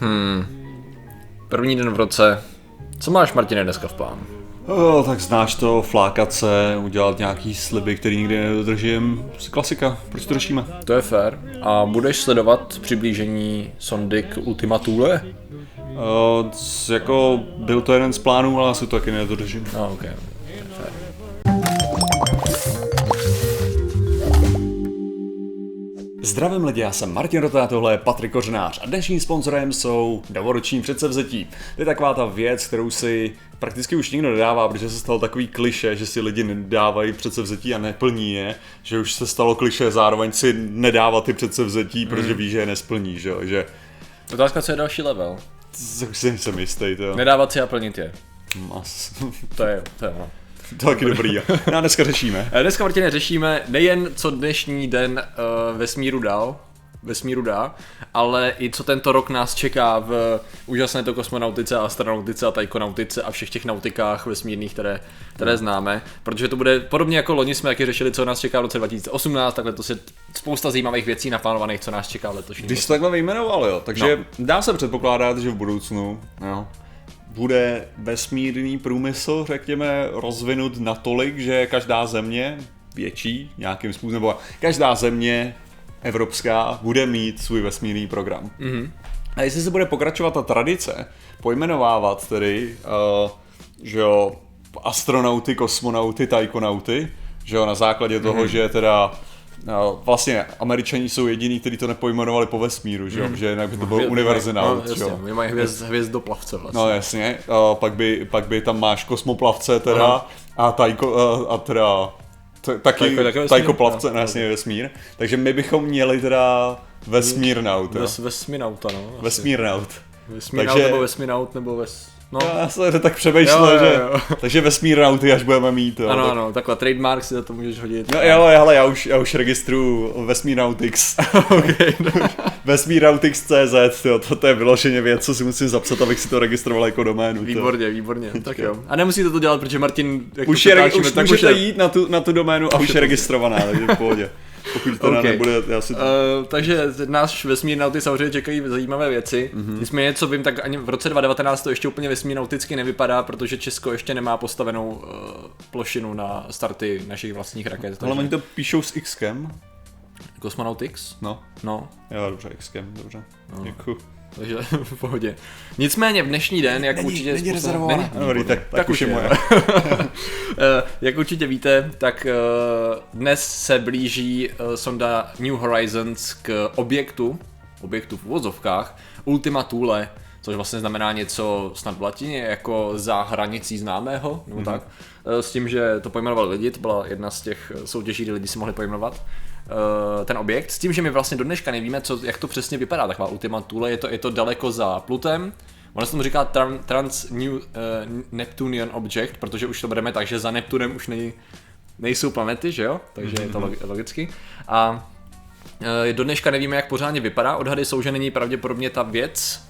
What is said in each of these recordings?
Hmm. První den v roce. Co máš, Martine, dneska v plánu? O, tak znáš to, flákat se, udělat nějaký sliby, který nikdy nedodržím. Prostě klasika, proč to řešíme? To je fér. A budeš sledovat přiblížení sondy k Ultima Thule? O, c- jako byl to jeden z plánů, ale asi to taky nedodržím. No, ok. Zdravím lidi, já jsem Martin Rota, tohle je Patrik Kořenář a dnešním sponzorem jsou novoroční předsevzetí. To je taková ta věc, kterou si prakticky už nikdo nedává, protože se stalo takový kliše, že si lidi nedávají předsevzetí a neplní je, že už se stalo kliše zároveň si nedávat ty předsevzetí, protože ví, že je nesplní, že jo, že Otázka, co je další level? už si nejsem jistý, to Nedávat si a plnit je. Mas. To je, to je ono. To taky dobrý. No a dneska řešíme. Eh, Dneska, Martine, řešíme nejen, co dnešní den uh, vesmíru dal, vesmíru dá, ale i co tento rok nás čeká v úžasné to kosmonautice, astronautice a taikonautice a všech těch nautikách vesmírných, které, které známe, protože to bude podobně jako loni jsme taky řešili, co nás čeká v roce 2018, tak letos je spousta zajímavých věcí naplánovaných, co nás čeká v letošním Když roce. se takhle vyjmenoval, jo, takže no. dá se předpokládat, že v budoucnu jo, bude vesmírný průmysl, řekněme, rozvinut natolik, že každá země větší nějakým způsobem, nebo každá země evropská bude mít svůj vesmírný program. Mm-hmm. A jestli se bude pokračovat ta tradice, pojmenovávat tedy, uh, že jo, astronauty, kosmonauty, taikonauty, že jo, na základě toho, že teda No, vlastně američani jsou jediní, kteří to nepojmenovali po vesmíru, že jo, že jinak by to byl Hvězd- univerzinaut, no, jasně, oni mají hvězd, hvězdoplavce vlastně. No jasně, a pak by, pak by tam máš kosmoplavce teda Aha. a, tajko, a, a teda t- taky Tajko- tajkoplavce, No, no, jasně vesmír. Takže my bychom měli teda vesmírnaut. Ves, vesminauta, no. Vesmírnaut. Vesmínaut Takže- nebo vesminaut nebo ves... No. Já jsem to tak přemýšlel, Jo, jo, že... jo. Takže vesmírnauty až budeme mít, jo. Ano, tak- ano, takhle trademark si za to můžeš hodit. No jo, hele, já už, já už registruju Vesmírnautix. okay, Vesmírnautix.cz, jo, to, to je vyloženě věc, co si musím zapsat, abych si to registroval jako doménu. to. Výborně, výborně, tak jo. A nemusíte to dělat, protože Martin, jak Už, to je, už tak můžete je- jít na tu, na tu doménu a už je registrovaná, takže v pohodě. Pokud teda Ok. nebude, já si... Uh, takže náš vesmírnauty samozřejmě čekají zajímavé věci. Mhm. Mm-hmm. Nicméně, co vím, tak ani v roce 2019 to ještě úplně vesmírnauticky nevypadá, protože Česko ještě nemá postavenou uh, plošinu na starty našich vlastních raket. Ale Takže... oni to píšou s Xkem. Cosmonautics? No, No, jo, dobře, Xkem, dobře. No. Děkuji. Takže v pohodě. Nicméně v dnešní den, jak určitě... není rezervovaná. Není? No, dobrý, tak, tak, Tak už je je. moje. Eh, Jak určitě víte, tak eh, dnes se blíží eh, sonda New Horizons k objektu, objektu v uvozovkách, Ultima Thule, což vlastně znamená něco snad v latině jako za hranicí známého, nebo tak. Eh, S tím, že to pojmenovali lidi, to byla jedna z těch soutěží, kdy lidi si mohli pojmenovat ten objekt, s tím, že my vlastně do dneška nevíme, co, jak to přesně vypadá, taková Ultima Thule, je to, je to daleko za Plutem, Ono se tomu říká tran, Trans New uh, Neptunian Object, protože už to bereme tak, že za Neptunem už nej, nejsou planety, že jo? Takže je to logi- logicky. A uh, do dneška nevíme, jak pořádně vypadá. Odhady jsou, že není pravděpodobně ta věc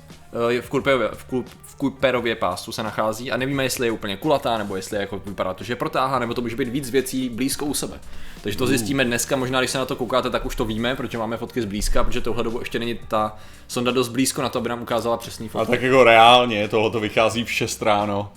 v, Kuiperově, v, Ku, v Kuiperově pásu se nachází a nevíme, jestli je úplně kulatá, nebo jestli je jako vypadá to, že je protáhá, nebo to může být víc věcí blízko u sebe. Takže to zjistíme dneska, možná když se na to koukáte, tak už to víme, protože máme fotky zblízka, protože touhle dobu ještě není ta sonda dost blízko na to, aby nám ukázala přesný A fotky. tak jako reálně, tohle to vychází v 6 ráno.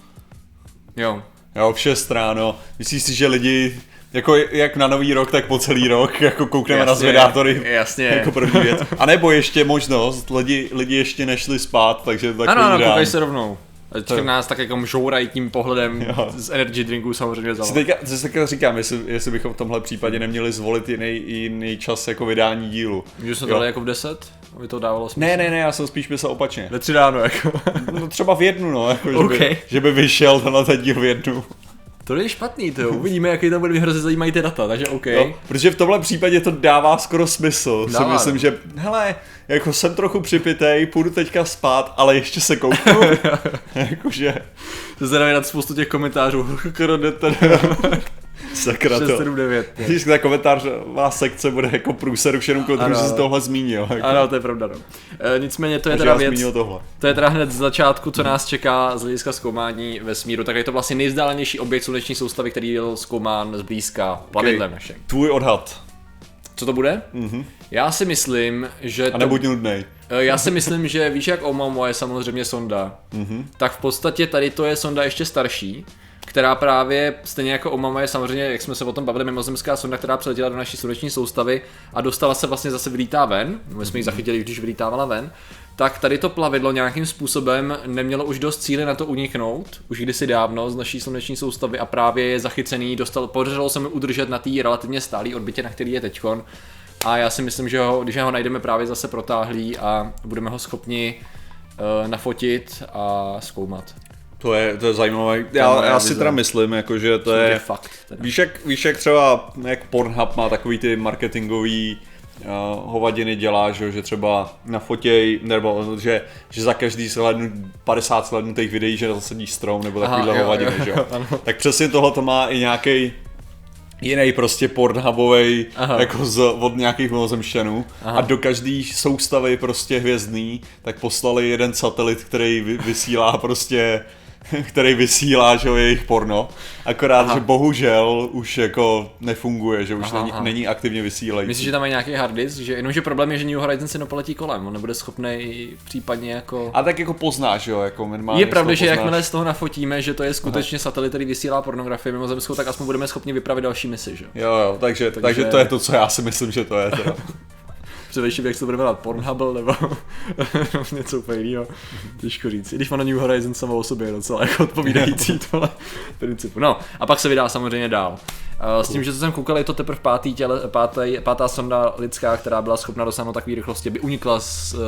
Jo, Jo, v 6 ráno. Myslíš si, že lidi, jako jak na nový rok, tak po celý rok, jako koukneme na Jasně, zvědátory jasně. jako první věc. A nebo ještě možnost, lidi, lidi ještě nešli spát, takže to je Ano, ano, rán. koukej se rovnou. A teďka To- nás tak jako žourají tím pohledem Jo. z energy drinků samozřejmě za teďka, co si teďka říkám, jestli, jestli bychom v tomhle případě neměli zvolit jiný, jiný čas jako vydání dílu. Můžu se dali jako v 10? Aby to dávalo smysl. Ne, ne, ne, já jsem spíš myslel opačně. Ve tři ráno jako. No třeba v jednu, no, jako, že, by, že by vyšel tenhle ten díl v jednu. To je špatný, to jo. Uvidíme, jaký to bude hrozně zajímají ty data, takže OK. Jo, protože v tomhle případě to dává skoro smysl. Si Dává, myslím, no. že hele, jako jsem trochu připitej, půjdu teďka spát, ale ještě se kouknu. Jakože, To se dá spoustu těch komentářů. Sakra 6, to. 7, 9. Když ta komentářová sekce bude jako průser už jenom kvůli tomu, že jsi tohle zmínil. Jako, Ano, to je pravda, no. E, nicméně to je teda věc, tohle. to je teda hned z začátku, co nás čeká z hlediska zkoumání vesmíru, tak je to vlastně nejvzdálenější objekt sluneční soustavy, který byl zkoumán zblízka planetem Ok. našem. Tvůj odhad. Co to bude? Mm-hmm. Já si myslím, že A to... nebuď nudnej. Eh, Já si myslím, že víš, jak Omamo je samozřejmě sonda, mm-hmm. tak v podstatě tady to je sonda ještě starší, která právě, stejně jako Omama je samozřejmě, jak jsme se o tom bavili, mimozemská sonda, která přiletěla do naší sluneční soustavy a dostala se vlastně zase vylítá ven, my jsme ji zachytili, když vylítávala ven, tak tady to plavidlo nějakým způsobem nemělo už dost cíly na to uniknout, už kdysi dávno z naší sluneční soustavy a právě je zachycený, dostal, podařilo se mi udržet na té relativně stálé orbitě, na který je teďkon. A já si myslím, že ho, když ho najdeme právě zase protáhlý a budeme ho schopni uh, nafotit a zkoumat. To je, to je zajímavé. Já, já si teda myslím, jako, že to je je... fakt. Teda. Víš jak, víš jak třeba jak Pornhub má takový ty marketingový uh, hovadiny dělá, že, že třeba na fotěj, nebo že, že za každý shlednu, 50 shlednutých videí, že zasadí strom, nebo Aha, takovýhle jo, hovadiny, jo, že jo, ano. Tak přesně tohle to má i nějaký jiný prostě Pornhubovej, Aha. jako z, od nějakých mimozemšťanů Aha. a do každé soustavy prostě hvězdný, tak poslali jeden satelit, který vy, vysílá prostě který vysílá, že jo, jejich porno, akorát, Aha. že bohužel už jako nefunguje, že už Aha, není, aha. není aktivně vysílající. Myslíš, že tam mají nějaký hard disk? Že, jenomže problém je, že New Horizons si nepoletí kolem, on nebude schopný případně jako... A tak jako poznáš, jo, jako minimálně Je pravda, že poznáš. jakmile z toho nafotíme, že to je skutečně satelit, který vysílá pornografii mimozemskou, tak aspoň budeme schopni vypravit další misi, že? Jo, jo, takže, takže... takže to je to, co já si myslím, že to je. Teda. Především, jak se to bude jmenovat Pornhubble nebo něco úplně jiného. Těžko říct. I když ono New Horizons samo o sobě je docela jako odpovídající tohle principu. No, a pak se vydá samozřejmě dál. Uh, s tím, že co jsem koukal, je to teprve pátý těle, pátý, pátá sonda lidská, která byla schopna dosáhnout takové rychlosti, aby unikla z uh,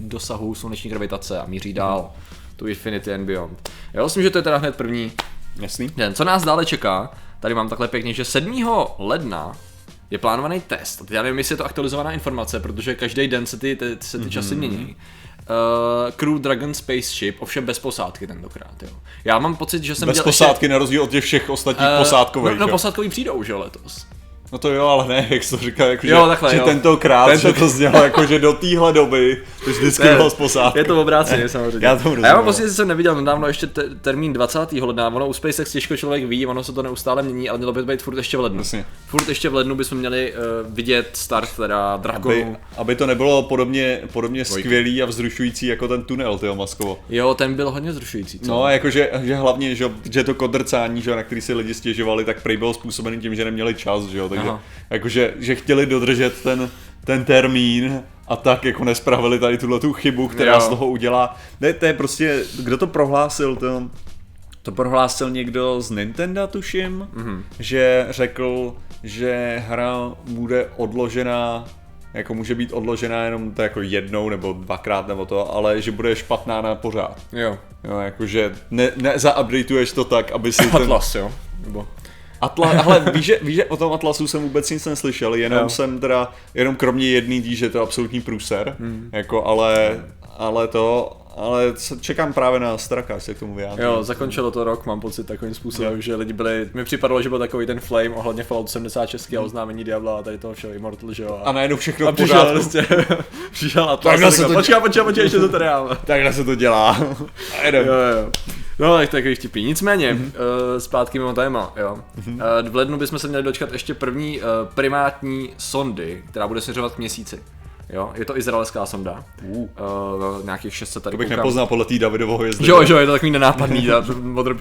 dosahu sluneční gravitace a míří dál. To Infinity and Beyond. Jo, myslím, že to je teda hned první Jasný? den. Co nás dále čeká, tady mám takhle pěkně, že 7. ledna je plánovaný test. A teď já nevím, jestli je to aktualizovaná informace, protože každý den se ty, ty, se ty časy mění. Uh, Crew Dragon Spaceship, ovšem bez posádky tentokrát, jo. Já mám pocit, že jsem Bez posádky na rozdíl od těch všech ostatních ještě, posádkových. No, no jo. posádkový přijdou, že jo, letos. No to jo, ale ne, jak jsi to říkal, jako, Jo, že, takhle, že jo. tentokrát, Tento- že to znělo jako, že do téhle doby to vždycky bylo z posádky. Je to obráceně samozřejmě. Já tomu a já mám rozumím. pocit, že jsem neviděl nedávno ještě te- termín 20. ledna. Ono u SpaceX těžko člověk ví, ono se to neustále mění, ale mělo by to být furt ještě v lednu. Jasně. Furt ještě v lednu bychom měli uh, vidět start teda Aby, Dragonu. aby to nebylo podobně, podobně skvělý a vzrušující jako ten tunel, tyjo, Maskovo. Jo, ten byl hodně zrušující. Co? No, jakože že hlavně, že, že to kodrcání, že, na který si lidi stěžovali, tak prý bylo způsobený tím, že neměli čas, že jo, Aha. jakože, že chtěli dodržet ten, ten termín a tak jako nespravili tady tuhle tu chybu, která Jo. z toho udělá. Ne, to je prostě, kdo to prohlásil, to, to prohlásil někdo z Nintendo, tuším, mm-hmm. že řekl, že hra bude odložená jako může být odložená jenom to jako jednou nebo dvakrát nebo to, ale že bude špatná na pořád. Jo. Jo, jakože ne, nezaupdateuješ to tak, aby si ten... Atlas, jo. Nebo... Atlas, ale víš že, víš, že o tom Atlasu jsem vůbec nic neslyšel, jenom Jo. jsem teda, jenom kromě jedný dí, že je to absolutní průser, hmm. jako, ale, ale to, ale čekám právě na Straka, se k tomu vyjádří. Jo, zakončilo to rok, mám pocit takovým způsobem, že lidi byli, mi připadalo, že byl takový ten flame ohledně Fallout 76 a oznámení Diabla a tady toho všeho Immortal, že jo. A najednou všechno a přišel pořádku. prostě, přišel Atlas Takhle a se to počkej, počkej, počkej, ještě to tady máme. Takhle se to dělá. A. Jo, jo. No, tak takový vtipný. Nicméně, mm-hmm. uh, zpátky mimo téma, jo. Mm-hmm. Uh, v lednu bychom se měli dočkat ještě první uh, primátní sondy, která bude směřovat k měsíci. Jo, je to izraelská sonda. Uh. Uh, nějakých 600 tady To bych koukám. nepoznal podle té Davidovo hvězdy. Jo, jo, je to takový nenápadný,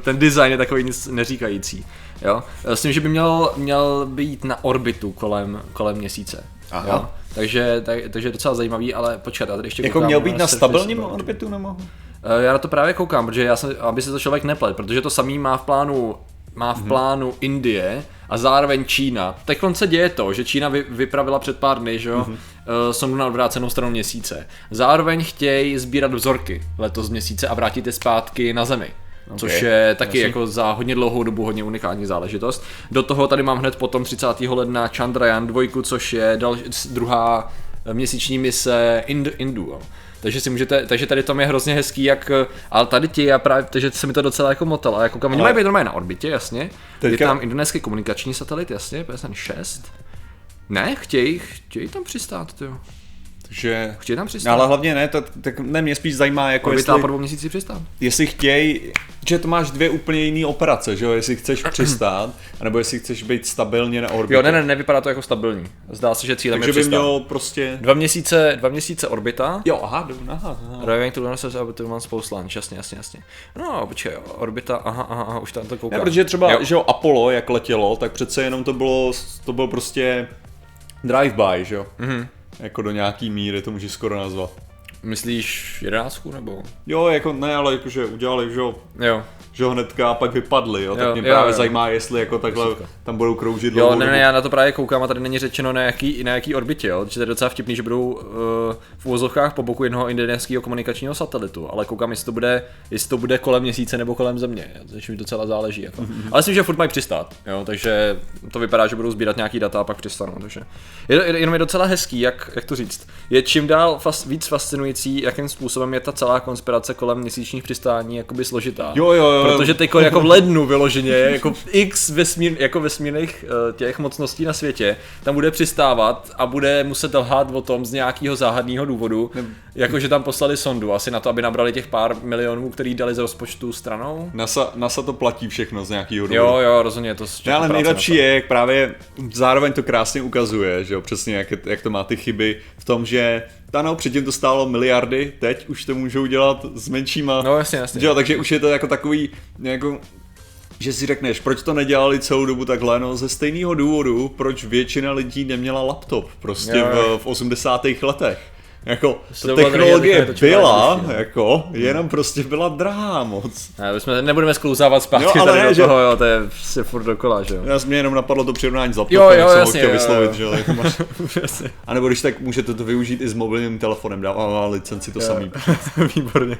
ten design je takový nic neříkající. Jo? S tím, že by měl, měl být na orbitu kolem, kolem měsíce. Aha. Jo? Takže, tak, takže je docela zajímavý, ale počkat, já tady ještě Jako koukám měl být na stabilním orbitu, nebo? Eh, Já na to právě koukám, protože já jsem, aby se to člověk neplet, protože to samý má v plánu má v plánu Indie a zároveň Čína. Teď se děje to, že Čína vy, vypravila před pár dny, že jo, mm-hmm. sondu na odvrácenou stranu měsíce. Zároveň chtějí sbírat vzorky letos z měsíce a vrátit je zpátky na Zemi. Okay. Což je taky Jasně. jako za hodně dlouhou dobu hodně unikátní záležitost. Do toho tady mám hned potom 30. ledna Chandrayaan 2, což je dal, druhá měsíční mise Ind, Indu. Jo. Takže si můžete, takže tady to je hrozně hezký, jak, ale tady ti, já právě, takže se mi to docela jako motalo. Jako kam, oni Ale- mají být normálně na orbitě, jasně. Teďka... Je tam indonéský komunikační satelit, jasně, PSN 6. Ne, chtějí, chtějí tam přistát, jo. Takže... Chtějí tam přistát. Ale hlavně ne, tak, tak ne, mě spíš zajímá, jako jestli, po dvou měsíci přistát. jestli chtějí že to máš dvě úplně jiné operace, že jo, jestli chceš přistát, anebo jestli chceš být stabilně na orbitě. Jo, ne, ne, nevypadá to jako stabilní. Zdá se, že cílem Takže je by přistát. mělo prostě... Dva měsíce, dva měsíce orbita. Jo, aha, aha, aha. To lunar surface orbit mám spoustu jasně, jasně, jasně. No, počkej, orbita, aha, aha, aha, už tam to koukám. Ne, protože třeba, Jo. že jo, Apollo, jak letělo, tak přece jenom to bylo, to bylo prostě drive-by, že jo. Mm-hmm. Jako do nějaký míry to můžeš skoro nazvat. Myslíš jedenáctku nebo? Jo, jako ne, ale jakože udělali, že jo, Jo. Že ho hnedka a pak vypadli, jo, tak Jo, mě jo, právě jo. zajímá, jestli jako takhle tam budou kroužit Jo, dlouhou ne, ne, já na to právě koukám a tady není řečeno na jaký, na jaký orbitě, jo. Takže to je docela vtipný, že budou uh, v úvozovkách po boku jednoho indonéského komunikačního satelitu, ale koukám, jestli to bude, jestli to bude kolem měsíce nebo kolem země, což mi docela záleží. Jako. ale myslím, že furt mají přistát, jo, takže to vypadá, že budou sbírat nějaký data a pak přistanou. Takže je, je, jenom je docela hezký, jak, jak to říct. Je čím dál fas, víc fascinující, jakým způsobem je ta celá konspirace kolem měsíčních přistání jakoby složitá. Jo, jo, jo. Protože teď jako v lednu vyloženě, jako x vesmír, jako vesmírných eh, těch mocností na světě, tam bude přistávat a bude muset lhát o tom z nějakého záhadného důvodu, jako že tam poslali sondu, asi na to, aby nabrali těch pár milionů, který dali z rozpočtu stranou. NASA, NASA to platí všechno z nějakého důvodu. Jo, jo, rozhodně to Ne, ale nejlepší je, jak právě zároveň to krásně ukazuje, že jo, přesně jak, jak to má ty chyby v tom, že ano, předtím to stálo miliardy, teď už to můžou dělat s menšíma. No jasně, jasně. Jo, takže už je to jako takový, jako, že si řekneš, proč to nedělali celou dobu takhle, no ze stejného důvodu, proč většina lidí neměla laptop, prostě v, v 80. letech. Jako, to ta technologie byla, jako, jenom prostě byla drahá moc. Ne, my jsme, nebudeme sklouzávat zpátky Jo, ale tady ne, do že- toho, jo, to je se furt dokola, že jo. Já mě jenom napadlo to přirovnání s Jo, laptopem, jo, jak jsem ho jasně, chtěl jo, vyslovit, jo. že jo, jako máš. A nebo když tak můžete to využít i s mobilním telefonem, dává licenci to samý. Výborně.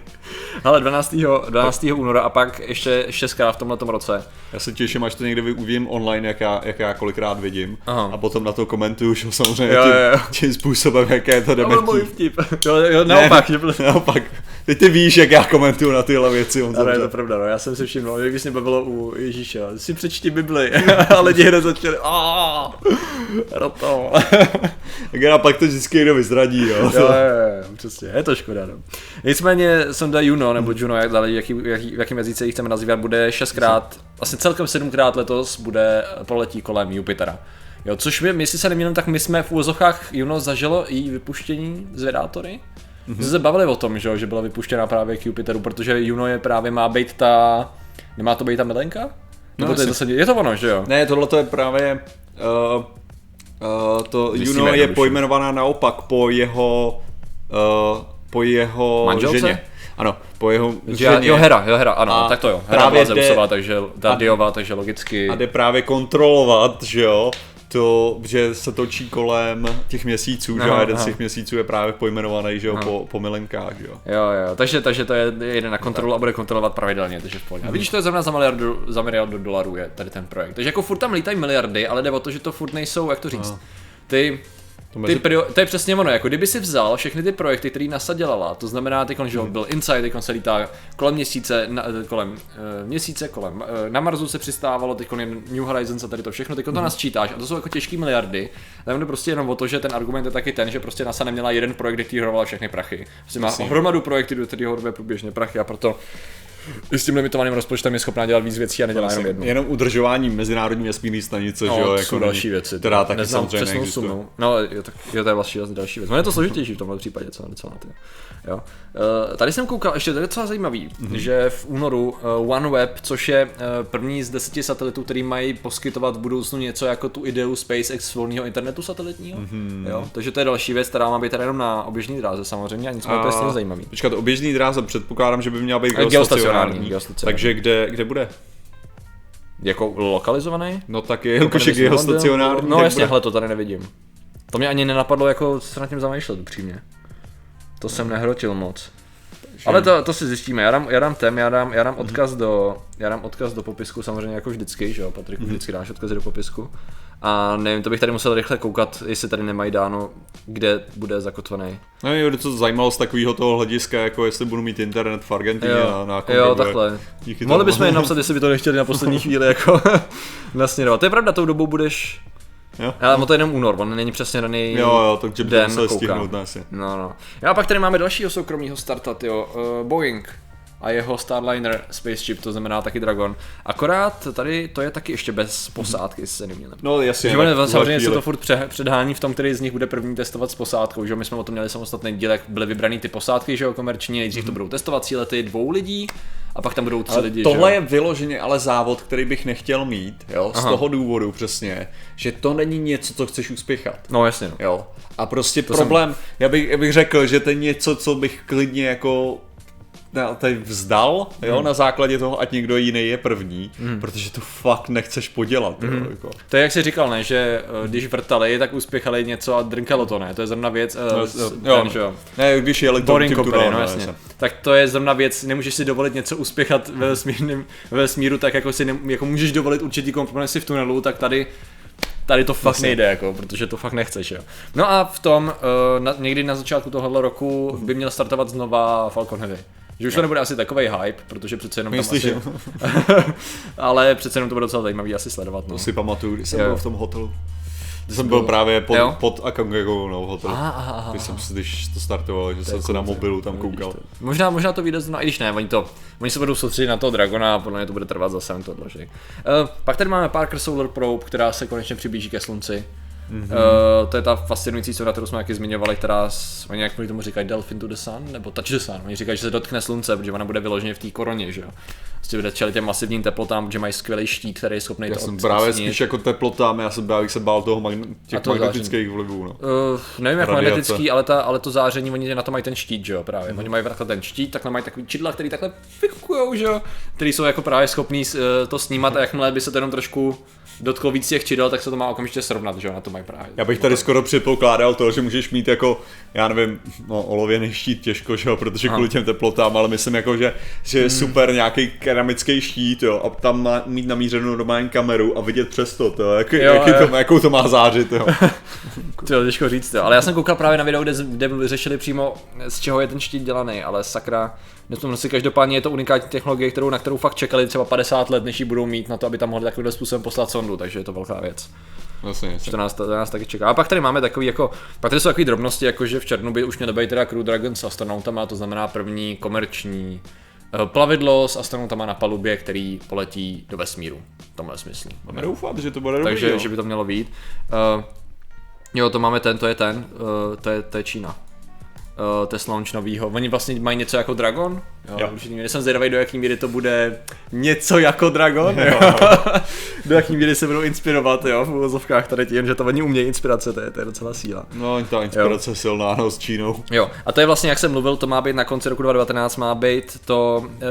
Ale 12. 12. února a pak ještě šestkrát v tomhle roce. Já se těším, až to někde vy- uvidím online, jak já, jak já kolikrát vidím. Aha. A potom na to komentuju, že jo, samozřejmě Jo, tím, jo, jo. tím způsobem, jaké je to dementní. Vtip. Jo, jo, naopak, že byl... Naopak. Teď ty víš, jak já komentuju na tyhle věci. On Ale je to pravda, no. já jsem si všiml, jak mě bavilo u Ježíše, si přečti Bibli, a lidi hned začali, roto. Tak já pak to vždycky někdo vyzradí, jo. jo, jo, jo, přesně, je to škoda, no. Nicméně sonda Juno, nebo Juno, jak dále, jaký, jaký, v jakém jazyce ji chceme nazývat, bude šestkrát, vlastně celkem sedmkrát letos bude proletí kolem Jupitera. Jo, což my, jestli se nemýlím, tak my jsme v úvozovkách Juno zažilo i vypuštění zvědátory. My jsme se bavili o tom, že, jo, že byla vypuštěna právě k Jupiteru, protože Juno je právě má být ta, nemá to být ta milenka? Nebo to je, zase, je to ono, že jo? Ne, tohle to je právě... Uh, uh, to Zjistíme Juno je pojmenovaná naopak po jeho... Uh, po jeho Manželce? ženě. Ano, po jeho ženě. Jo, Hera, jo, Hera, ano, A tak to jo. Hera právě byla Zeusová, takže ta takže logicky. A jde právě kontrolovat, že jo, to, že se točí kolem těch měsíců, že Aha, a jeden z aha. těch měsíců je právě pojmenovaný, že jo, po, po milenkách, že jo. Jo, jo, takže, takže to je jede na kontrolu a bude kontrolovat pravidelně, takže v pohodě. A vidíš, to je zrovna za miliardu, za miliardu dolarů je tady ten projekt. Takže jako furt tam lítají miliardy, ale jde o to, že to furt nejsou, jak to říct, ty, To ty mezi... prio, to je přesně ono, jako kdyby si vzal všechny ty projekty, které NASA dělala, to znamená, teď že jo, byl Inside, teď se lítá kolem měsíce, na, kolem uh, měsíce, kolem, uh, na Marsu se přistávalo, teď je New Horizons a tady to všechno, teď to nasčítáš a to jsou jako těžké miliardy. Tam jde prostě jenom o to, že ten argument je taky ten, že prostě NASA neměla jeden projekt, který hrovala všechny prachy. Prostě má hromadu projektů, do kterého hrobuje průběžně prachy a proto i s tím limitovaným rozpočtem je schopná dělat víc věcí a nedělá jenom jednu. Jenom udržování mezinárodní vesmírné stanice, No, že jo, to jako další věci. Která taky Neznám samozřejmě přesnou neexistuje. sumu. No, jo, tak, jo, to je vlastně další věc. No je to složitější v tomhle případě, co docela ty. Jo. Uh, tady jsem koukal, ještě to je docela zajímavý, Mhm. mm-hmm. že v únoru uh, OneWeb, což je uh, první z deseti satelitů, který mají poskytovat v budoucnu něco jako tu ideu SpaceX volného internetu satelitního. Mhm. Mm-hmm. Jo. Takže to je další věc, která má být tady jenom na oběžný dráze samozřejmě, a nicméně to je zajímavý. Počkat, oběžný dráze předpokládám, že by měla být A geostacionární, geostacionární. geostacionární. Takže kde, kde bude? Jako lokalizovaný? No tak je, jelikož je Nevím, jestli geostacionární, No jasně, bude. hele, to tady nevidím. To mě ani nenapadlo jako se nad tím zamýšlet upřímně. To jsem nehrotil moc. Ale to, to si zjistíme, já dám, já dám tem, já dám, já dám odkaz do, já dám odkaz do popisku samozřejmě jako vždycky, že jo, Patriku, vždycky dáš odkazy do popisku. A nevím, to bych tady musel rychle koukat, jestli tady nemají dáno, kde bude zakotvený. No, mě by to zajímalo z takového toho hlediska, jako jestli budu mít internet v Argentině a na jakom jo takhle. Díky Mohli bychom jen napsat, jestli by to nechtěli na poslední chvíli jako nasměrovat. To je pravda, tou dobou budeš Jo? Ale ono to je jenom únor, on není přesně daný Jo, jo, takže by to koukám. stihnout. No, no. A pak tady máme dalšího soukromého starta, jo, uh, Boeing. A jeho Starliner Spaceship, to znamená taky Dragon. Akorát tady to je taky ještě bez posádky, se neměli. No jasně. Že tak samozřejmě se to furt pře- předhání v tom, který z nich bude první testovat s posádkou, že my jsme o tom měli samostatný díl, jak byly vybraný ty posádky, že jo, komerční, nejdřív to budou testovací lety dvou lidí a pak tam budou tři Mhm. Ale lidi, tohle že je vyloženě ale závod, který bych nechtěl mít, jo, z Aha. toho důvodu přesně, že to není něco, co chceš uspěchat. No jasně, no. Jo. A prostě To problém, já, bych, já bych řekl, že to je něco, co bych klidně jako tady vzdal, jo, Hmm. na základě toho, ať někdo jiný je první, protože to fakt nechceš podělat, jo, Hmm. jako. To je jak jsi říkal, ne, že eh, když vrtali, tak uspěchali něco a drnkalo to, ne? To je zrovna věc, uh, jo, ten, jo. že jo. Ne, když jeli to Boring tím Company, no jasně. Tak to je zrovna věc, nemůžeš si dovolit něco uspěchat ve vesmírném ve vesmíru, tak jako si ne, jako můžeš dovolit určitý kompromisy v tunelu, tak tady tady to fakt nejde, jako, protože to fakt nechceš, jo. No a v tom, uh, na, někdy na začátku tohohle roku by měl startovat znova Falcon Heavy. Že už to nebude asi takový hype, protože přece jenom tam Myslíš, asi... jo? ale přece jenom to bude docela zajímavý asi sledovat. No. To si pamatuju, když jsem Jo. byl v tom hotelu. Když jsem byl právě pod, Jo? pod Akangago no, v hotelu. Aha, aha, aha. Když jsem si, když to startoval, že jsem je se na mobilu tam koukal. to. Možná, možná to vyjde zrovna, i když ne, oni, to, oni se budou soustředit na toho Dragona a podle mě to bude trvat zase, to odloží. Uh, pak tady máme Parker Solar Probe, která se konečně přiblíží ke slunci. Mm-hmm. Uh, to je ta fascinující sonda, kterou jsme taky zmiňovali, která, oni jak tomu říkají Delphin to the Sun, nebo Touch the Sun, oni říkají, že se dotkne slunce, protože ona bude vyloženě v té koroně, že jo. Prostě bude čelit těm masivním teplotám, protože mají skvělý štít, který je schopný Já to jsem od- právě spíš jako teplotám, já jsem právě se bál toho magn- těch to magnetických vlivů. No. Uh, nevím jak Radiace. magnetický, ale, ta, ale to záření, oni na to mají ten štít, že jo, právě. Oni mají takhle ten štít, takhle mají takový čidla, který takhle fikujou, že jo, který jsou jako právě schopný uh, to snímat a jakmile by se to jenom trošku dotklo víc těch čidel, tak se to má okamžitě srovnat, že jo, na to mají právě. Já bych tady skoro předpokládal to, že můžeš mít jako, já nevím, no olověný štít těžko, že jo, protože Aha. kvůli těm teplotám, ale myslím jako, že, že je super nějaký keramický štít, jo, a tam má, mít namířenou normální kameru a vidět přes to, to jak, Jo, jaký jo. to, jakou to má zářit, jo. To je těžko říct, jo. ale já jsem koukal právě na video, kde, kde řešili přímo, z čeho je ten štít dělaný, ale sakra, Netumno si každopádně je to unikátní technologie, kterou, na kterou fakt čekali třeba 50 let, než ji budou mít na to, aby tam mohli takovým způsobem poslat sondu, takže je to velká věc. Vlastně, To nás, to nás taky čeká. A pak tady máme takový jako, pak tady jsou takové drobnosti, jako že v červnu by už měly být teda Crew Dragon s astronautama, to znamená první komerční eh, plavidlo s astronautama na palubě, který poletí do vesmíru. V tomhle smyslu. Budeme doufat, že to bude dobrý, Takže jo. že by to mělo být. Uh, jo, to máme ten, to je ten, uh, to, je, to je Čína. Uh, to je launch novýho. Oni vlastně mají něco jako Dragon. Jo, Jo. určitě. Jsem zvědavý, do jaký míry to bude něco jako Dragon. Jo. do jaký míry se budou inspirovat, jo, v uvozovkách tady tím, že to oni umějí inspirace, to je, to je docela síla. No, ta inspirace silná, no, s Čínou. Jo, a to je vlastně, jak jsem mluvil, to má být na konci roku 2019, má být to, eh,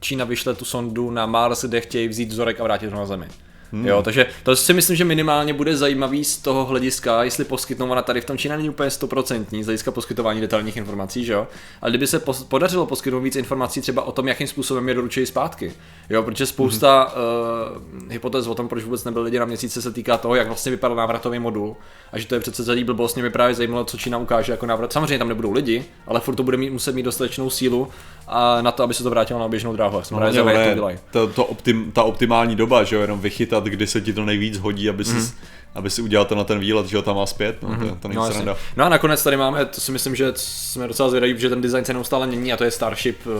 Čína vyšle tu sondu na Mars, kde chtějí vzít vzorek a vrátit ho na Zemi. Hmm. Jo, takže to si myslím, že minimálně bude zajímavý z toho hlediska, jestli poskytnou, ona tady v tom Čína není úplně stoprocentní z hlediska poskytování detailních informací, že jo? Ale kdyby se pos- podařilo poskytnout víc informací třeba o tom, jakým způsobem je doručují zpátky, jo, protože spousta hmm. uh, hypotéz o tom, proč vůbec nebyli lidi na měsíce, se týká toho, jak vlastně vypadal návratový modul a že to je přece celý blbost, mě by právě zajímalo, co Čína ukáže jako návrat. Samozřejmě tam nebudou lidi, ale furt to bude mít, muset mít dostatečnou sílu a na to, aby se to vrátilo na běžnou dráhu. Jsem Hlavně zvědavý, jak to dělají. to, to optim, ta optimální doba, že jo, jenom vychytat, kdy se ti to nejvíc hodí, aby si, Mhm. aby si udělal to na ten výlet, že jo, tam a zpět, no, to, to není No, no, jasně. sranda. no a nakonec tady máme, to si myslím, že jsme docela zvědaví, protože ten design se neustále mění a to je Starship, uh,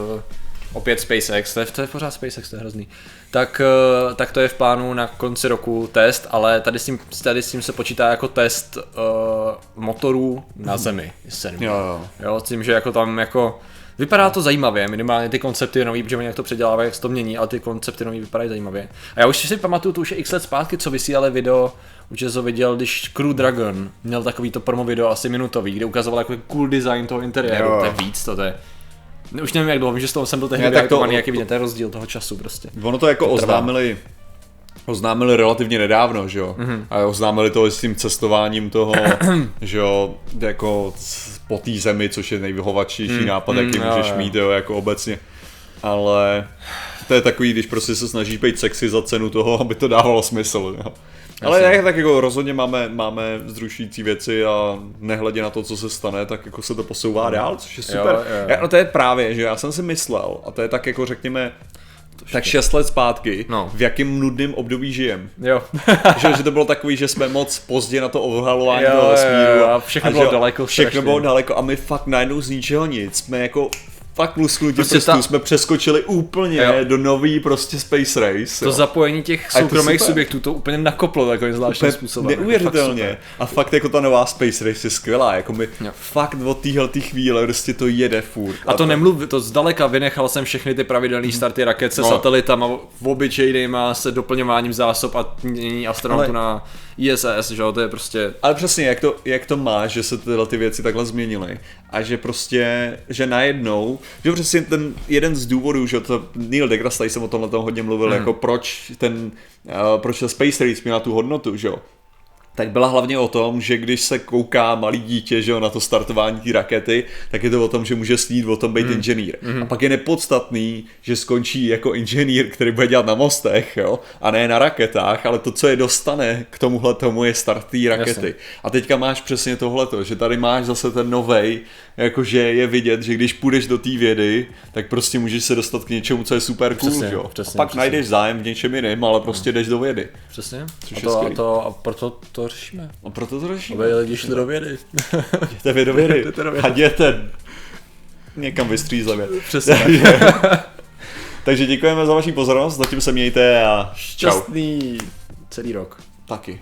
opět SpaceX, to je, to je pořád SpaceX, to je hrozný. Tak, uh, tak to je v plánu na konci roku test, ale tady s tím, tady s tím se počítá jako test uh, motorů na Zemi. jestli se nemýlím. Jo, jo. Jo, tím, že jako tam jako Vypadá to zajímavě, minimálně ty koncepty nový, protože oni jak to předělávají, jak se to mění, ale ty koncepty nový vypadají zajímavě. A já už si pamatuju, to už je x let zpátky, co vysílali video, už to viděl, když Crew Dragon měl takový to promo video asi minutový, kde ukazoval jako cool design toho interiéru, Jo. to je víc, to, to je. Už nevím jak dlouho, vím, že z toho jsem byl tehdy Ne, tak to- jaký vidět, to je rozdíl toho času prostě. Ono to jako trvá. oznámili, oznámili relativně nedávno, že jo, Mhm. mm-hmm. a oznámili to i s tím cestováním toho, že jo, jako po té zemi, což je nejvyhovačnější Mm, nápad, mm, jaký jo, můžeš jo. mít, jo, jako obecně. Ale to je takový, když prostě se snažíš být sexy za cenu toho, aby to dávalo smysl, jo. Ale jak, tak jako rozhodně máme, máme vzrušující věci a nehledě na to, co se stane, tak jako se to posouvá dál, což je super. Jo, jo. Já, no to je právě, že já jsem si myslel, a to je tak jako řekněme, tak 6 let zpátky, No. v jakém nudném období žijem. Jo. že, že to bylo takový, že jsme moc pozdě na to odhalování Jo, toho jo, vesmíru. jo, a všechno bylo že daleko Všechno strašně. bylo daleko a my fakt najednou z ničeho nic jsme jako fakt lusknutí Prostě prstů ta- jsme přeskočili úplně Jo. do nový prostě Space Race. To jo. zapojení těch A to soukromých subjektů to úplně nakoplo takovým zvláštním způsobem. Neuvěřitelně. Fakt A fakt jako ta nová Space Race je skvělá. Jako Jo. fakt od téhle chvíle prostě to jede furt. A to nemluv, to zdaleka vynechal jsem všechny ty pravidelné starty raket se No. satelitama, v obyčejnýma se doplňováním zásob a mění astronautů Ale- na ISS, že jo, to je prostě... Ale přesně, jak to, jak to má, že se tyhle ty věci takhle změnily a že prostě, že najednou, že přesně ten jeden z důvodů, že to Neil deGrasse Tyson jsem o tomhle tom hodně mluvil, Mhm. jako proč ten, uh, proč ta Space Race měla tu hodnotu, že jo, tak byla hlavně o tom, že když se kouká malý dítě že jo, na to startování té rakety, tak je to o tom, že může snít o tom být mm. inženýr. Mm. A pak je nepodstatný, že skončí jako inženýr, který bude dělat na mostech, jo, a ne na raketách, ale to, co je dostane k tomuhle tomu, je start té rakety. Jasně. A teďka máš přesně tohleto, že tady máš zase ten novej, jakože je vidět, že když půjdeš do té vědy, tak prostě můžeš se dostat k něčemu, co je super cool, Přesně, jo. přesně, a pak přesně. najdeš zájem v něčem jiném, ale prostě jdeš do vědy. Přesně. Což a, je to, a, skvělý. to, a proto to řešíme. A proto to řešíme. Aby lidi šli do vědy. Jděte vy do vědy. Jděte do vědy. A jděte někam vystřízlivě. Přesně. Takže děkujeme za vaši pozornost, zatím se mějte a čau. Šťastný celý rok. Taky.